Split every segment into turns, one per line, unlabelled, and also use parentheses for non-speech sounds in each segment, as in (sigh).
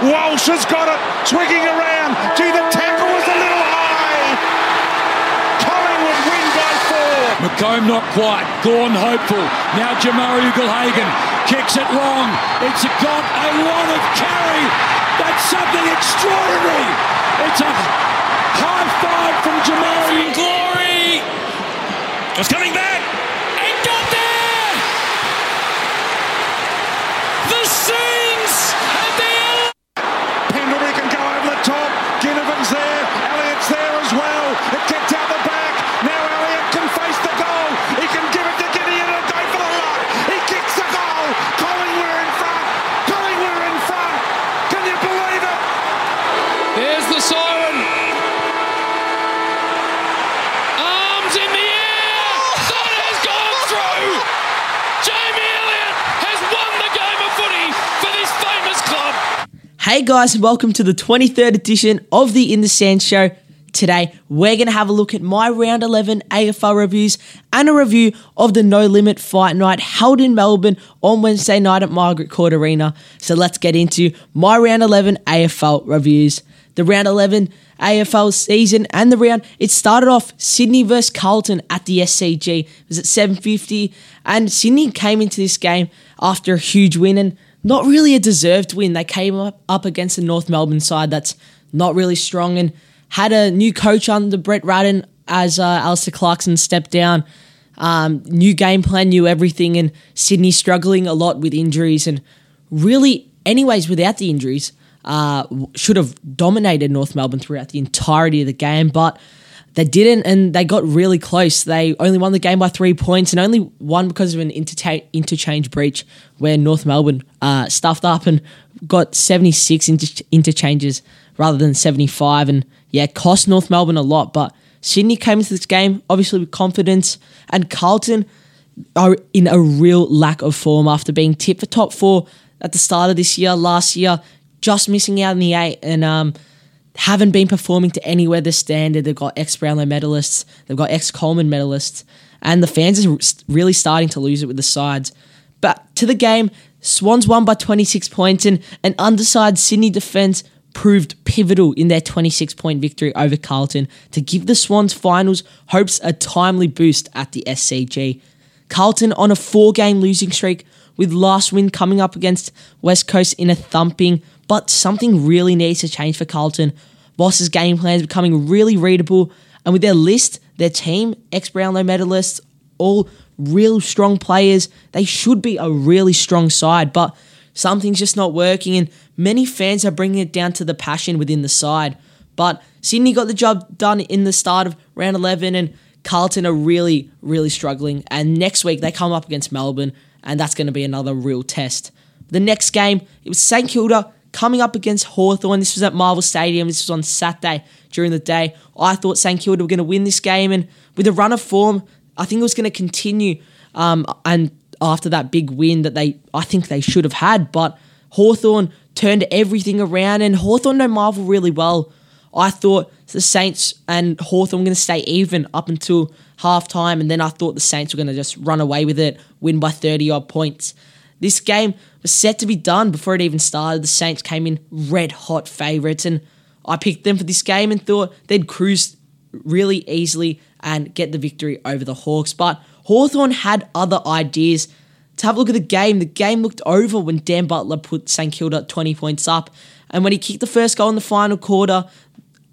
Walsh has got it, twigging around. Gee, the tackle was a little high. Collingwood win by four.
McComb not quite. Gawn hopeful. Now Jamarra Ugle-Hagan kicks it long. It's got a lot of carry. That's something extraordinary. It's a high five from Jamarra.
Glory!
It's coming back.
It got there! The Saints at the end!
Pendlebury can go over the top. Ginnivan's there. Elliott's there as well. It kicked out the back. Now Elliott can face the goal. He can give it to Gideon and go for the lock. He kicks the goal. Collingwood in front. Collingwood in front. Can you believe it?
There's the siren. Arms in the air. That has gone through. Jamie Elliott has won the game of footy for this famous club.
Hey guys, welcome to the 23rd edition of the In the Stands Show. Today, we're going to have a look at my round 11 AFL reviews and a review of the No Limit Fight Night held in Melbourne on Wednesday night at Margaret Court Arena. So let's get into my round 11 AFL reviews. The round 11 AFL season and the round, it started off Sydney versus Carlton at the SCG. It was at 7.50 and Sydney came into this game after a huge win and not really a deserved win. They came up, up against the North Melbourne side that's not really strong and had a new coach under Brett Ratten as uh, Alastair Clarkson stepped down. Um, new game plan, new everything, and Sydney struggling a lot with injuries. And really, anyways, without the injuries, uh, should have dominated North Melbourne throughout the entirety of the game, but they didn't, and they got really close. They only won the game by three points, and only won because of an interta- interchange breach where North Melbourne uh, stuffed up and got 76 inter- interchanges rather than 75. And yeah, cost North Melbourne a lot, but Sydney came into this game obviously with confidence, and Carlton are in a real lack of form after being tipped for top four at the start of this year, last year, just missing out in the eight, and um, haven't been performing to anywhere the standard. They've got ex Brownlow medalists, they've got ex Coleman medalists, and the fans are really starting to lose it with the sides. But to the game, Swans won by 26 points, and an undersized Sydney defence proved pivotal in their 26 point victory over Carlton to give the Swans finals hopes a timely boost at the SCG. Carlton on a four game losing streak, with last win coming up against West Coast in a thumping, but something really needs to change for Carlton. Voss's game plan is becoming really readable, and with their list, their team, ex Brownlow medalists, all real strong players, they should be a really strong side, but something's just not working, and many fans are bringing it down to the passion within the side. But Sydney got the job done in the start of round 11, and Carlton are really, really struggling. And next week, they come up against Melbourne, and that's going to be another real test. The next game, it was St Kilda coming up against Hawthorn. This was at Marvel Stadium. This was on Saturday during the day. I thought St Kilda were going to win this game, and with a run of form, I think it was going to continue. Um, and after that big win that they, I think they should have had, but Hawthorn turned everything around, and Hawthorn know Marvel really well. I thought the Saints and Hawthorn were going to stay even up until half time, and then I thought the Saints were going to just run away with it, win by 30 odd points. This game was set to be done before it even started. The Saints came in red hot favourites, and I picked them for this game and thought they'd cruise really easily and get the victory over the Hawks. But Hawthorn had other ideas. To have a look at the game, the game looked over when Dan Butler put St Kilda 20 points up, and when he kicked the first goal in the final quarter,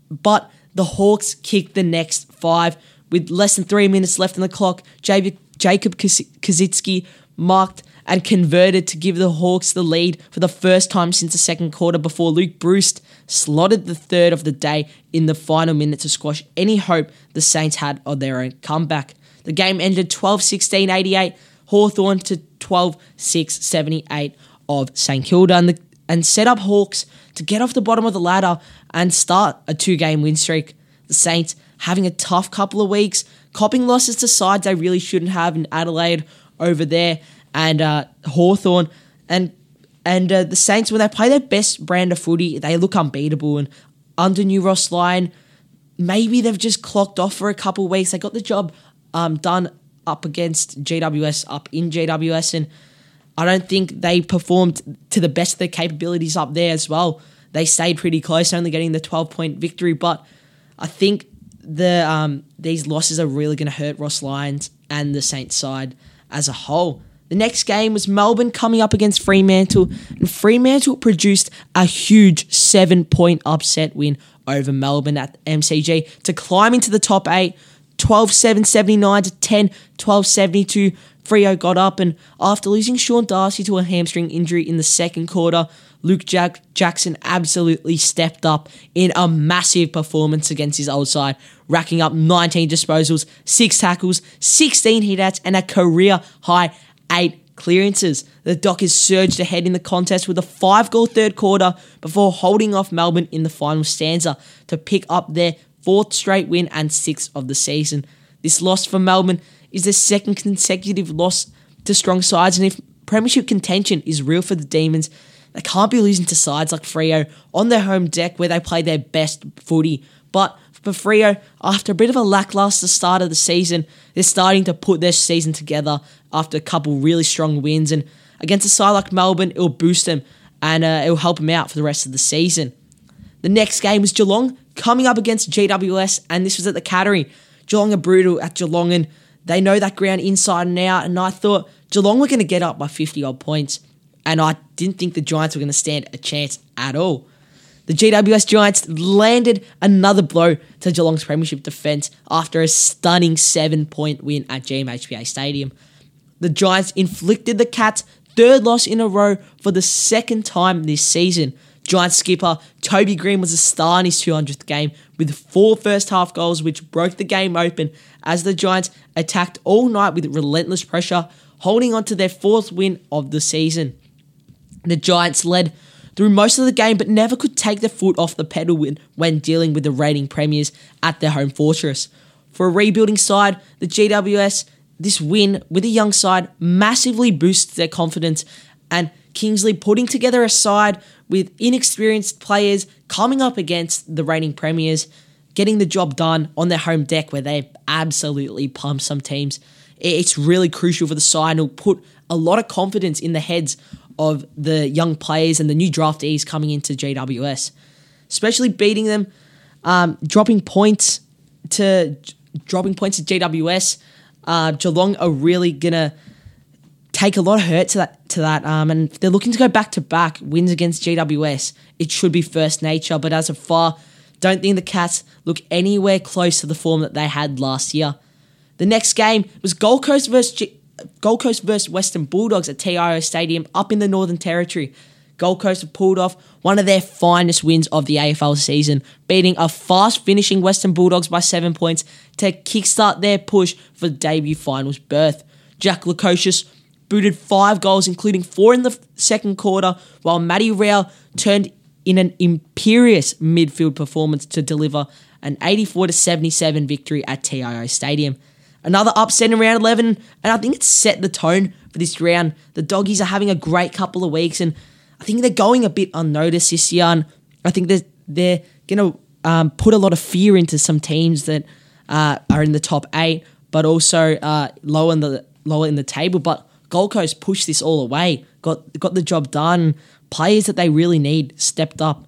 but the Hawks kicked the next five with less than three minutes left on the clock. Jacob Koschitzke marked and converted to give the Hawks the lead for the first time since the second quarter before Luke Bruce slotted the third of the day in the final minute to squash any hope the Saints had of their own comeback. The game ended 12 16 88, Hawthorn to 12 6 78 of St Kilda, and, the, and set up Hawks to get off the bottom of the ladder and start a two game win streak. The Saints having a tough couple of weeks, copping losses to sides they really shouldn't have in Adelaide over there and uh, Hawthorn and and uh, the Saints when they play their best brand of footy, they look unbeatable. And under new Ross Lyon, maybe they've just clocked off for a couple of weeks. They got the job um, done up against GWS, up in GWS, and I don't think they performed to the best of their capabilities up there as well. they stayed pretty close, only getting the 12 point victory. But I think the um, these losses are really going to hurt Ross Lyon's and the Saints side as a whole. The next game was Melbourne coming up against Fremantle, and Fremantle produced a huge seven point upset win over Melbourne at MCG to climb into the top eight. 12 7 79 to 10 12 72. Freo got up, and after losing Sean Darcy to a hamstring injury in the second quarter, Luke Jack- Jackson absolutely stepped up in a massive performance against his old side, racking up 19 disposals, 6 tackles, 16 hitouts, and a career high 8 clearances. The Dockers surged ahead in the contest with a 5 goal third quarter before holding off Melbourne in the final stanza to pick up their fourth straight win and sixth of the season. This loss for Melbourne is their second consecutive loss to strong sides, and if premiership contention is real for the Demons, they can't be losing to sides like Freo on their home deck where they play their best footy. But for Freo, after a bit of a lackluster start of the season, they're starting to put their season together after a couple really strong wins. And against a side like Melbourne, it'll boost them and uh, it'll help them out for the rest of the season. The next game was Geelong coming up against GWS, and this was at the Cattery. Geelong are brutal at Geelong, and they know that ground inside and out. And I thought Geelong were going to get up by 50 odd points, and I didn't think the Giants were going to stand a chance at all. The GWS Giants landed another blow to Geelong's premiership defence after a stunning seven point win at GMHBA Stadium. The Giants inflicted the Cats' third loss in a row for the second time this season. Giants skipper Toby Greene was a star in his 200th game with four first half goals, which broke the game open as the Giants attacked all night with relentless pressure, holding on to their fourth win of the season. The Giants led through most of the game but never could take their foot off the pedal when dealing with the reigning premiers at their home fortress. For a rebuilding side, the GWS, this win with a young side massively boosts their confidence and Kingsley putting together a side with inexperienced players coming up against the reigning premiers, getting the job done on their home deck where they absolutely pump some teams. It's really crucial for the side and will put a lot of confidence in the heads of the young players and the new draftees coming into GWS, especially beating them, um, dropping points to dropping points to GWS. Uh, Geelong are really gonna take a lot of hurt to that to that. Um, and they're looking to go back to back wins against GWS. It should be first nature, but as of far, don't think the Cats look anywhere close to the form that they had last year. The next game was Gold Coast versus G- Gold Coast versus Western Bulldogs at TIO Stadium up in the Northern Territory. Gold Coast have pulled off one of their finest wins of the AFL season, beating a fast finishing Western Bulldogs by seven points to kickstart their push for debut finals berth. Jack Lukosius booted five goals, including four in the second quarter, while Matty Rowell turned in an imperious midfield performance to deliver an 84 77 victory at TIO Stadium. Another upset in round 11, and I think it's set the tone for this round. The doggies are having a great couple of weeks, and I think they're going a bit unnoticed this year. And I think they're, they're going to um, put a lot of fear into some teams that uh, are in the top eight, but also uh, lower in the lower in the table. But Gold Coast pushed this all away, got got the job done. Players that they really need stepped up.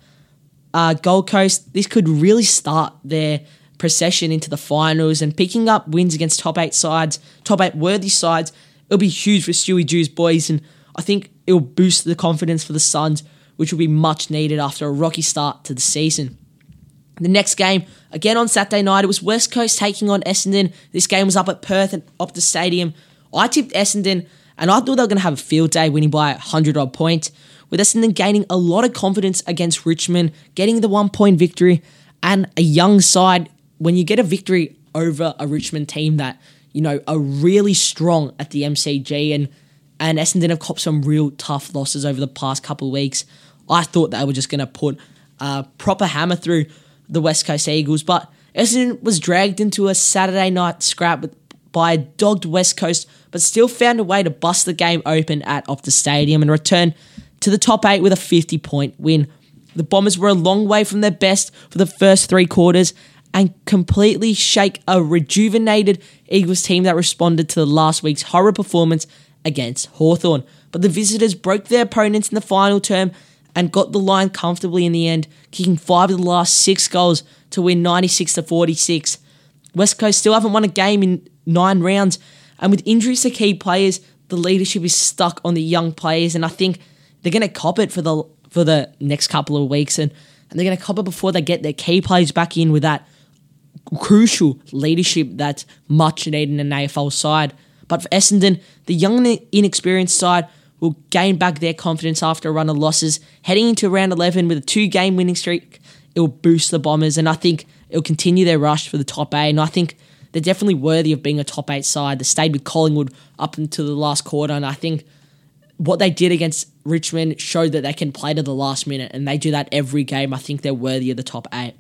Uh, Gold Coast, this could really start their procession into the finals and picking up wins against top eight sides, top eight worthy sides. It'll be huge for Stewie Dew's boys, and I think it'll boost the confidence for the Suns, which will be much needed after a rocky start to the season. The next game, again on Saturday night, it was West Coast taking on Essendon. This game was up at Perth and Optus Stadium. I tipped Essendon and I thought they were going to have a field day winning by 100 odd points, with Essendon gaining a lot of confidence against Richmond, getting the one point victory, and a young side. When you get a victory over a Richmond team that, you know, are really strong at the MCG and and Essendon have copped some real tough losses over the past couple of weeks. I thought they were just going to put a proper hammer through the West Coast Eagles, but Essendon was dragged into a Saturday night scrap by a dogged West Coast, but still found a way to bust the game open at Optus Stadium and return to the top eight with a 50 point win. The Bombers were a long way from their best for the first three quarters and completely shake a rejuvenated Eagles team that responded to the last week's horror performance against Hawthorn. But the visitors broke their opponents in the final term and got the line comfortably in the end, kicking five of the last six goals to win 96 to 46. West Coast still haven't won a game in nine rounds, and with injuries to key players, the leadership is stuck on the young players, and I think they're going to cop it for the for the next couple of weeks, and, and they're going to cop it before they get their key players back in with that crucial leadership that's much needed in an AFL side. But for Essendon, the young and inexperienced side will gain back their confidence after a run of losses. Heading into round 11 with a two game winning streak, it will boost the Bombers, and I think it'll continue their rush for the top eight. And I think they're definitely worthy of being a top eight side. They stayed with Collingwood up until the last quarter, and I think what they did against Richmond showed that they can play to the last minute, and they do that every game. I think they're worthy of the top eight.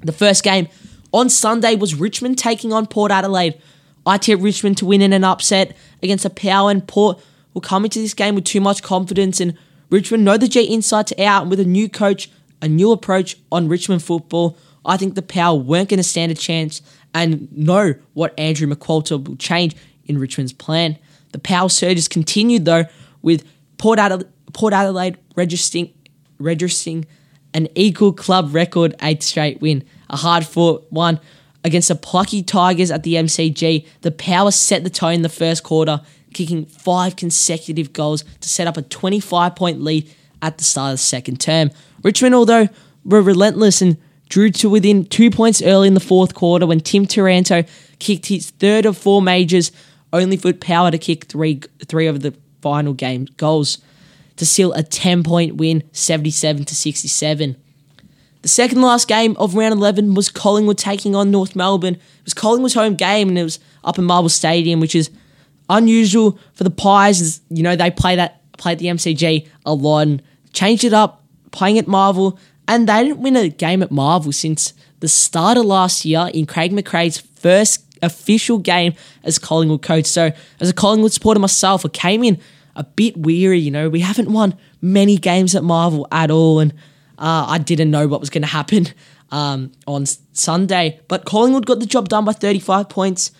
The first game on Sunday was Richmond taking on Port Adelaide. I tipped Richmond to win in an upset against a power, and Port will come into this game with too much confidence, and Richmond know the G inside to out, and with a new coach, a new approach on Richmond football, I think the power weren't going to stand a chance and know what Andrew McQualter will change in Richmond's plan. The power surge surges continued though, with Port Adelaide, Port Adelaide registering, registering an equal club record eighth straight win. A hard fought one against the plucky Tigers at the MCG. The power set the tone in the first quarter, kicking five consecutive goals to set up a 25 point lead at the start of the second term. Richmond, although were relentless and drew to within two points early in the fourth quarter when Tim Taranto kicked his third of four majors, only for Power to kick three three of the final game goals to seal a 10 point win, 77 to 67. The second last game of round 11 was Collingwood taking on North Melbourne. It was Collingwood's home game and it was up in Marvel Stadium, which is unusual for the Pies. You know, they play that play at the MCG a lot and changed it up, playing at Marvel, and they didn't win a game at Marvel since the start of last year in Craig McRae's first official game as Collingwood coach. So, as a Collingwood supporter myself, I came in a bit weary. You know, we haven't won many games at Marvel at all, and uh, I didn't know what was going to happen um, on Sunday. But Collingwood got the job done by 35 points.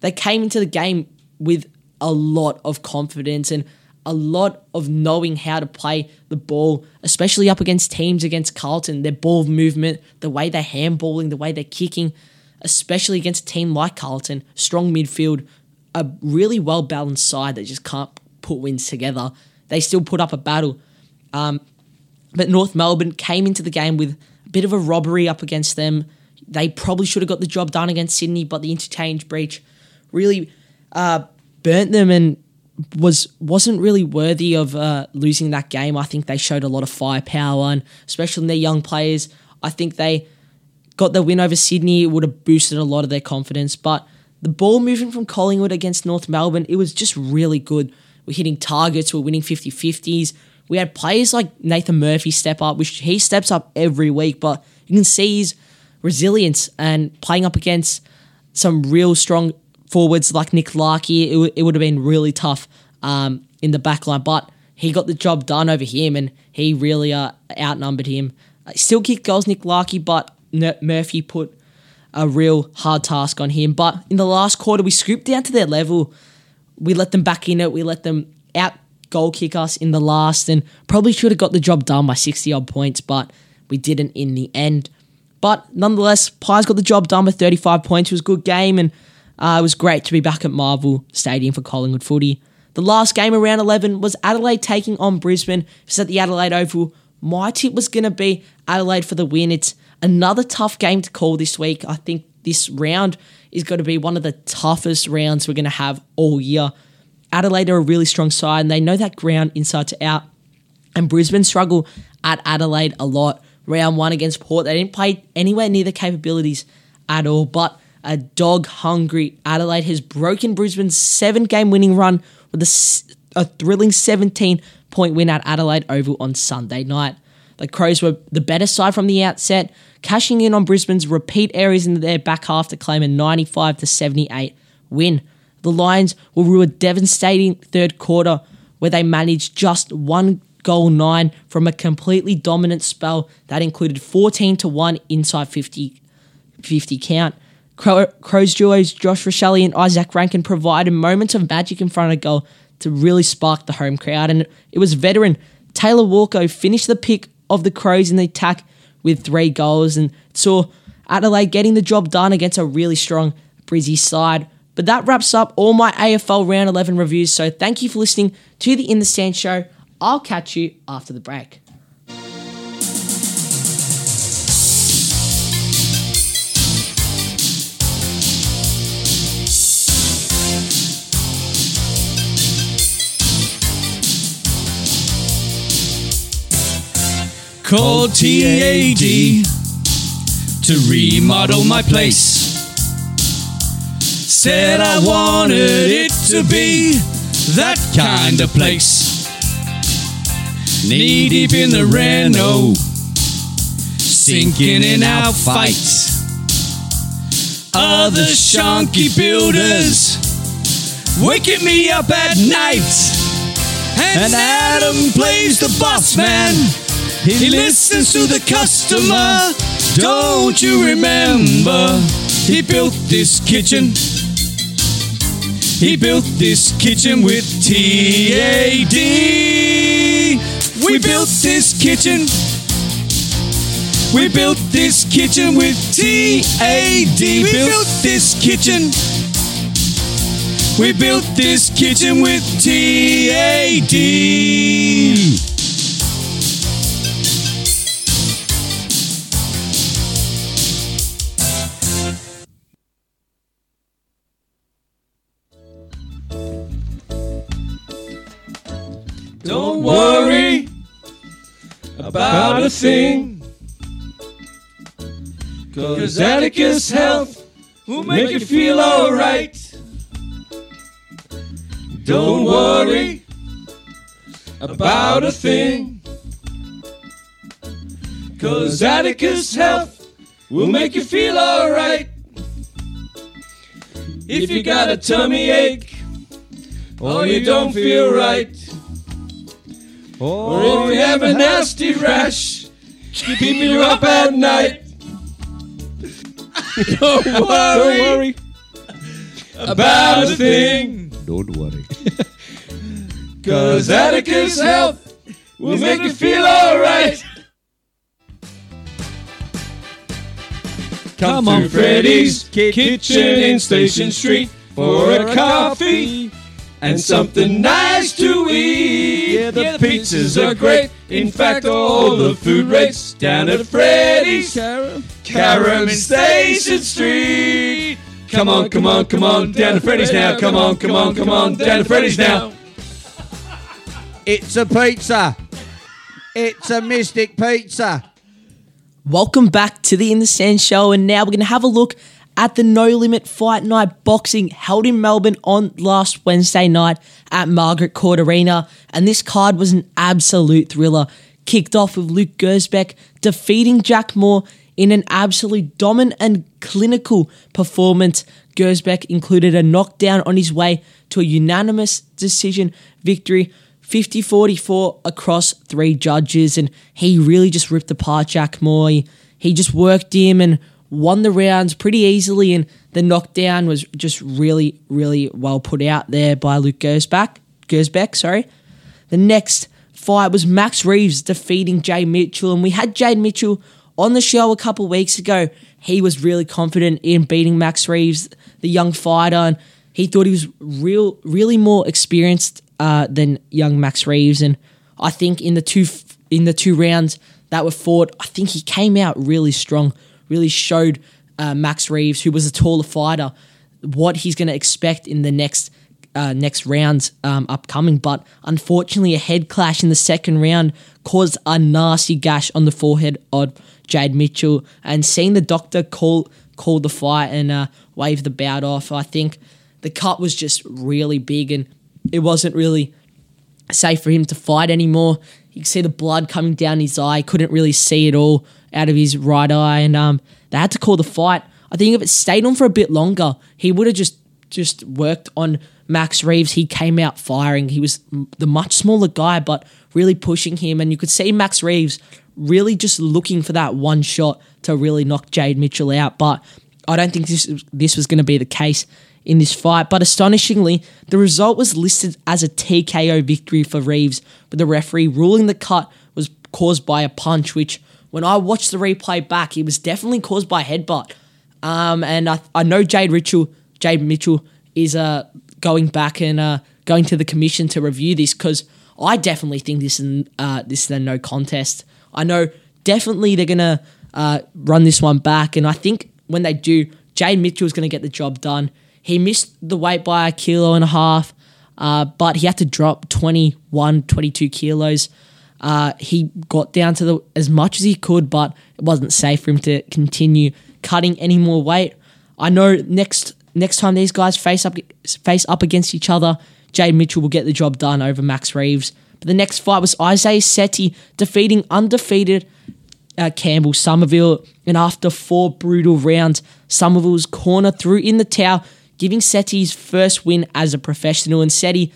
They came into the game with a lot of confidence and a lot of knowing how to play the ball, especially up against teams against Carlton. Their ball movement, the way they're handballing, the way they're kicking, especially against a team like Carlton, strong midfield, a really well balanced side that just can't put wins together. They still put up a battle. Um, but North Melbourne came into the game with a bit of a robbery up against them. They probably should have got the job done against Sydney, but the interchange breach really uh, burnt them and was wasn't really worthy of uh, losing that game. I think they showed a lot of firepower, and especially in their young players. I think they got the win over Sydney. It would have boosted a lot of their confidence. But the ball movement from Collingwood against North Melbourne, it was just really good. We're hitting targets. We're winning 50 50s. We had players like Nathan Murphy step up, which he steps up every week, but you can see his resilience and playing up against some real strong forwards like Nick Larkey. It, w- it would have been really tough um, in the back line, but he got the job done over him and he really uh, outnumbered him. Uh, still kicked goals, Nick Larkey, but N- Murphy put a real hard task on him. But in the last quarter, we scooped down to their level. We let them back in it. We let them out goal kick us in the last and probably should have got the job done by 60 odd points, but we didn't in the end. But nonetheless, Pies got the job done by 35 points. It was a good game and uh, it was great to be back at Marvel Stadium for Collingwood footy. The last game around 11 was Adelaide taking on Brisbane. It's at the Adelaide Oval. My tip was going to be Adelaide for the win. It's another tough game to call this week. I think this round is going to be one of the toughest rounds we're going to have all year. Adelaide are a really strong side and they know that ground inside to out. And Brisbane struggle at Adelaide a lot. Round one against Port, they didn't play anywhere near the capabilities at all. But a dog hungry Adelaide has broken Brisbane's seven game winning run with a, a thrilling 17 point win at Adelaide Oval on Sunday night. The Crows were the better side from the outset, cashing in on Brisbane's repeat areas in their back half to claim a 95 to 78 win. The Lions will rue a devastating third quarter where they managed just one goal nine from a completely dominant spell that included 14 to 1 inside 50, 50 count. Crows duos Josh Rachele and Isaac Rankine provided moments of magic in front of goal to really spark the home crowd. And it was veteran Taylor Walker finished the pick of the Crows in the attack with three goals and saw Adelaide getting the job done against a really strong Brizzy side. But that wraps up all my AFL Round 11 reviews. So thank you for listening to the In the Stand show. I'll catch you after the break.
Called TAD to remodel my place. Said I wanted it to be that kind of place. Knee deep in the Reno, sinking in our fights. Other shonky builders waking me up at night. And Adam plays the boss man. He listens to the customer. Don't you remember? He built this kitchen. He built this kitchen with TAD. We built this kitchen. We built this kitchen with TAD. We built this kitchen. We built this kitchen with TAD. About a thing. Cause Atticus Health will make you feel alright. Don't worry about a thing. Cause Atticus Health will make you feel alright. If you got a tummy ache or you don't feel right. Or if you have a nasty rash, keeping you up at night. (laughs) Don't worry, about a thing.
Don't worry. (laughs)
Cause Atticus Health will make you feel alright. Come to Freddy's Kitchen in Station Street for a coffee and something nice to eat. Yeah, the pizzas are great. In fact, all the food rates down at Freddy's. Caram Station Street. Come on, come on, come on, down to Freddy's now. Come on, come on, come on, down to Freddy's now.
It's a pizza. It's a Mystic Pizza.
Welcome back to the In the Stands show, and now we're going to have a look at the No Limit Fight Night boxing held in Melbourne on last Wednesday night at Margaret Court Arena. And this card was an absolute thriller. Kicked off with Luke Gersbeck defeating Jack Moore in an absolute dominant and clinical performance. Gersbeck included a knockdown on his way to a unanimous decision victory. 50 44 across three judges, and he really just ripped apart Jack Moore. He, he just worked him and won the rounds pretty easily, and the knockdown was just really, really well put out there by Luke Gersbeck. Gersbeck, sorry. The next fight was Max Reeves defeating Jay Mitchell, and we had Jay Mitchell on the show a couple weeks ago. He was really confident in beating Max Reeves, the young fighter, and he thought he was real, really more experienced uh, than young Max Reeves. And I think in the two in the two rounds that were fought, I think he came out really strong. Really showed uh, Max Reeves, who was a taller fighter, what he's going to expect in the next uh, next rounds um, upcoming. But unfortunately, a head clash in the second round caused a nasty gash on the forehead of Jade Mitchell. And seeing the doctor call call the fight and uh, wave the bout off, I think the cut was just really big and it wasn't really safe for him to fight anymore. You could see the blood coming down his eye. Couldn't really see it all out of his right eye, and um, they had to call the fight. I think if it stayed on for a bit longer, he would have just just worked on Max Reeves. He came out firing. He was the much smaller guy, but really pushing him, and you could see Max Reeves really just looking for that one shot to really knock Jade Mitchell out. But I don't think this this was going to be the case. in this fight, but astonishingly, the result was listed as a TKO victory for Reeves, with the referee ruling the cut was caused by a punch, which when I watched the replay back, it was definitely caused by headbutt. Um, and I, I know Jade Mitchell, Jade Mitchell is uh, going back and uh, going to the commission to review this because I definitely think this is uh, this is a no contest. I know definitely they're gonna uh, run this one back, and I think when they do, Jade Mitchell is gonna get the job done. He missed the weight by a kilo and a half, uh, but he had to drop 21, 22 kilos. Uh, he got down to the, as much as he could, but it wasn't safe for him to continue cutting any more weight. I know next next time these guys face up face up against each other, Jade Mitchell will get the job done over Max Reeves. But the next fight was Isaiah Setti defeating undefeated uh, Campbell Somerville, and after four brutal rounds, Somerville's corner threw in the towel, giving Setti his first win as a professional. And Setti,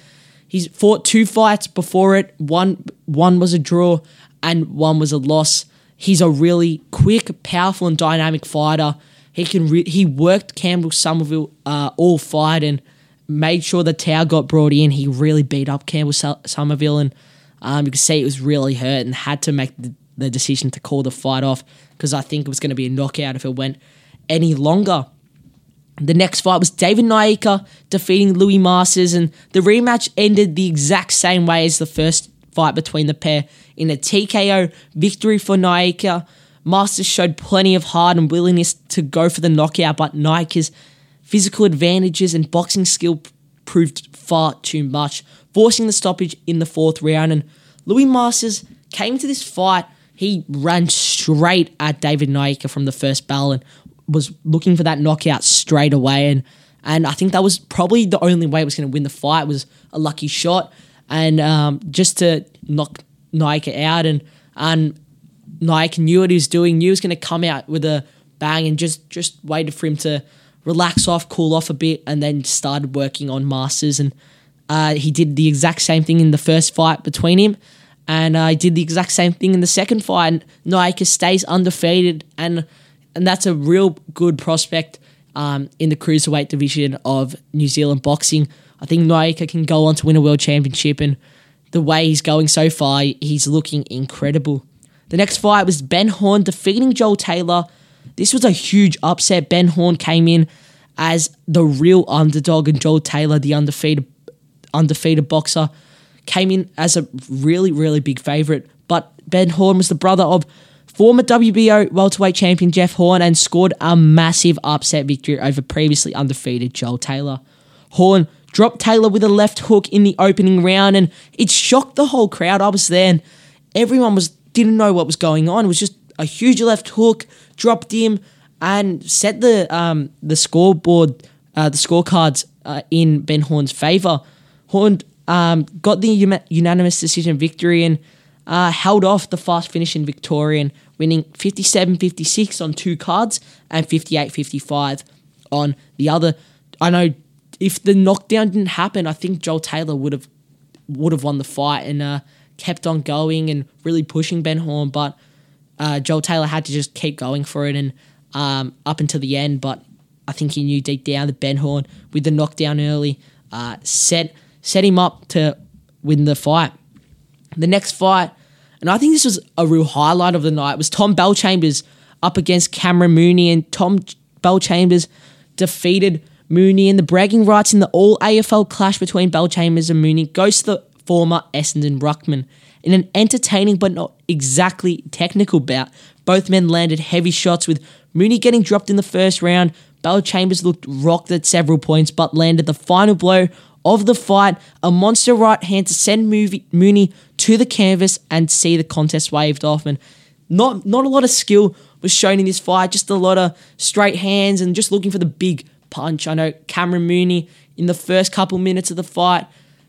he's fought two fights before it. One one was a draw, and one was a loss. He's a really quick, powerful, and dynamic fighter. He can re- he worked Campbell Somerville uh, all fight and made sure the towel got brought in. He really beat up Campbell Somerville, and um, you can see it was really hurt and had to make the, the decision to call the fight off because I think it was going to be a knockout if it went any longer. The next fight was David Nyika defeating Louis Masters, and the rematch ended the exact same way as the first fight between the pair in a TKO victory for Nyika. Masters showed plenty of heart and willingness to go for the knockout, but Nyika's physical advantages and boxing skill proved far too much, forcing the stoppage in the fourth round. And Louis Masters came to this fight, he ran straight at David Nyika from the first bell and was looking for that knockout straight away. And and I think that was probably the only way it was going to win the fight was a lucky shot and um, just to knock Nyika out and and Nyika knew what he was doing, knew he was going to come out with a bang and just just waited for him to relax off, cool off a bit, and then started working on Masters. And uh, he did the exact same thing in the first fight between him, and I uh, did the exact same thing in the second fight. And Nyika stays undefeated, and and that's a real good prospect um, in the cruiserweight division of New Zealand boxing. I think Nyika can go on to win a world championship, and the way he's going so far, he's looking incredible. The next fight was Ben Horn defeating Joel Taylor. This was a huge upset. Ben Horn came in as the real underdog, and Joel Taylor, the undefeated undefeated boxer, came in as a really, really big favourite. But Ben Horn was the brother of former WBO welterweight champion Jeff Horn and scored a massive upset victory over previously undefeated Joel Taylor. Horn dropped Taylor with a left hook in the opening round, and it shocked the whole crowd. I was there, and everyone was didn't know what was going on. It was just a huge left hook, dropped him, and set the um, the scoreboard, uh, the scorecards uh, in Ben Horn's favour. Horn um, got the unanimous decision victory and uh, held off the fast finishing Victorian, winning 57 56 on two cards and 58 55 on the other. I know if the knockdown didn't happen, I think Joel Taylor would have would have won the fight and uh, kept on going and really pushing Ben Horn, but uh, Joel Taylor had to just keep going for it and um, up until the end. But I think he knew deep down that Ben Horn, with the knockdown early, uh, set set him up to win the fight. The next fight, and I think this was a real highlight of the night, was Tom Bellchambers up against Cameron Mooney, and Tom Bellchambers defeated Mooney, and the bragging rights in the all AFL clash between Bellchambers and Mooney goes to the former Essendon Ruckman. In an entertaining but not exactly technical bout, both men landed heavy shots with Mooney getting dropped in the first round. Bellchambers looked rocked at several points but landed the final blow of the fight, a monster right hand to send Mooney to the canvas and see the contest waved off. And not not a lot of skill was shown in this fight, just a lot of straight hands and just looking for the big punch. I know Cameron Mooney in the first couple minutes of the fight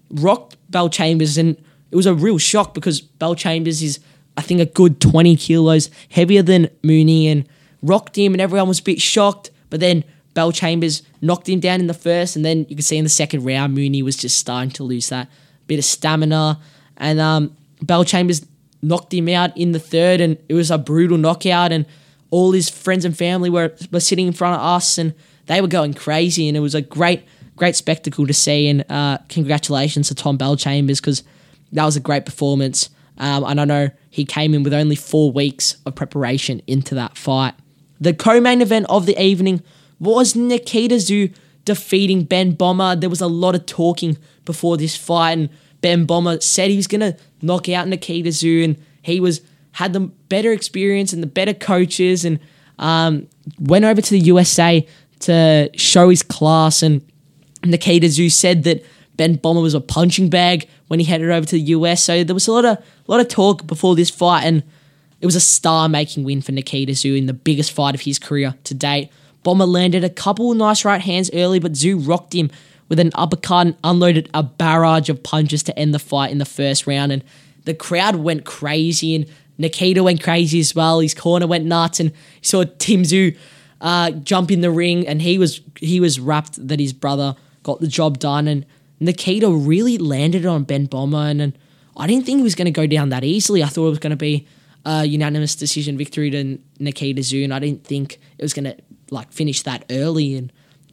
rocked Bellchambers, and it was a real shock because Bellchambers is, I think, a good 20 kilos heavier than Mooney and rocked him, and everyone was a bit shocked. But then Bellchambers knocked him down in the first, and then you can see in the second round, Mooney was just starting to lose that bit of stamina. And um, Bellchambers knocked him out in the third, and it was a brutal knockout. And all his friends and family were, were sitting in front of us, and they were going crazy, and it was a great, great spectacle to see. And uh, congratulations to Tom Bellchambers because that was a great performance. Um, and I know he came in with only four weeks of preparation into that fight. The co-main event of the evening was Nikita Tszyu defeating Ben Bomber. There was a lot of talking before this fight, and Ben Bomber said he was gonna knock out Nikita Tszyu, and he was had the better experience and the better coaches, and um, went over to the USA to show his class. And Nikita Tszyu said that Ben Bomber was a punching bag when he headed over to the US. So there was a lot of a lot of talk before this fight, and it was a star-making win for Nikita Tszyu in the biggest fight of his career to date. Bomber landed a couple nice right hands early, but Tszyu rocked him with an uppercut and unloaded a barrage of punches to end the fight in the first round. And the crowd went crazy, and Nikita went crazy as well. His corner went nuts, and he saw Tim Tszyu uh, jump in the ring, and he was he was rapt that his brother got the job done. And Nikita really landed on Ben Bomber, and, and I didn't think he was going to go down that easily. I thought it was going to be a unanimous decision victory to Nikita Tszyu, and I didn't think it was going to like finish that early. And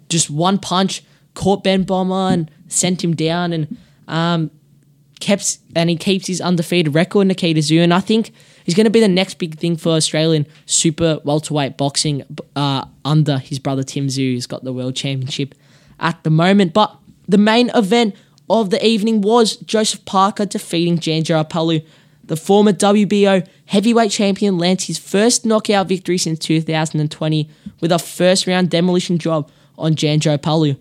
just one punch caught Ben Bomber and sent him down, and um, kept and he keeps his undefeated record, Nikita Tszyu, and I think he's going to be the next big thing for Australian super welterweight boxing uh, under his brother Tim Tszyu, who's got the world championship at the moment. But the main event of the evening was Joseph Parker defeating Jan Palu. The former WBO heavyweight champion lands his first knockout victory since 2020 with a first round demolition job on Janjo Palu.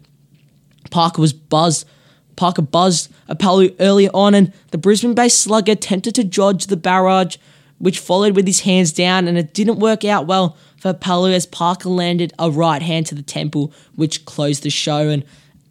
Parker was buzzed. Parker buzzed Palu early on, and the Brisbane based slugger attempted to dodge the barrage, which followed with his hands down, and it didn't work out well for Palu as Parker landed a right hand to the temple, which closed the show. And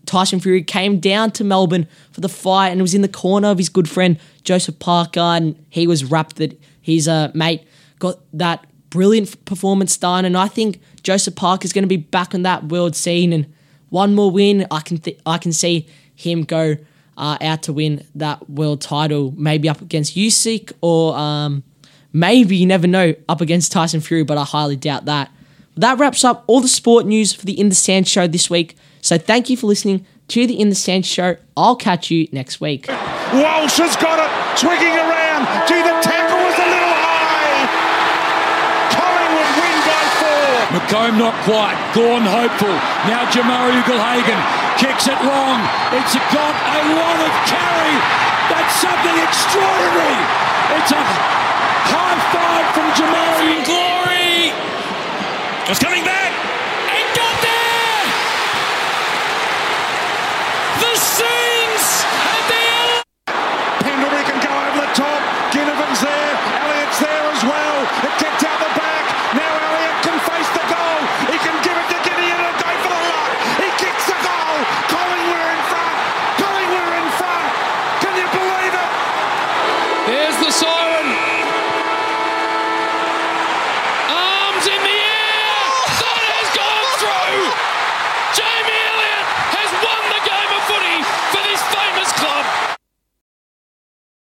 Tyson Fury came down to Melbourne for the fight and was in the corner of his good friend Joseph Parker, and he was rapt that his uh, mate got that brilliant performance done. And I think Joseph Parker's going to be back on that world scene, and one more win, I can th- I can see him go uh, out to win that world title, maybe up against Usyk or um, maybe you never know up against Tyson Fury, but I highly doubt that. That wraps up all the sport news for the In the Stands show this week. So thank you for listening to the In the Stands show. I'll catch you next week.
Walsh has got it, twigging around to the 10.
McComb not quite. Gawn hopeful. Now Jamarra Ugle-Hagan kicks it long. It's got a lot of carry. That's something extraordinary. It's a high five from Jamarra.
Glory! It's coming back. Got there! The scenes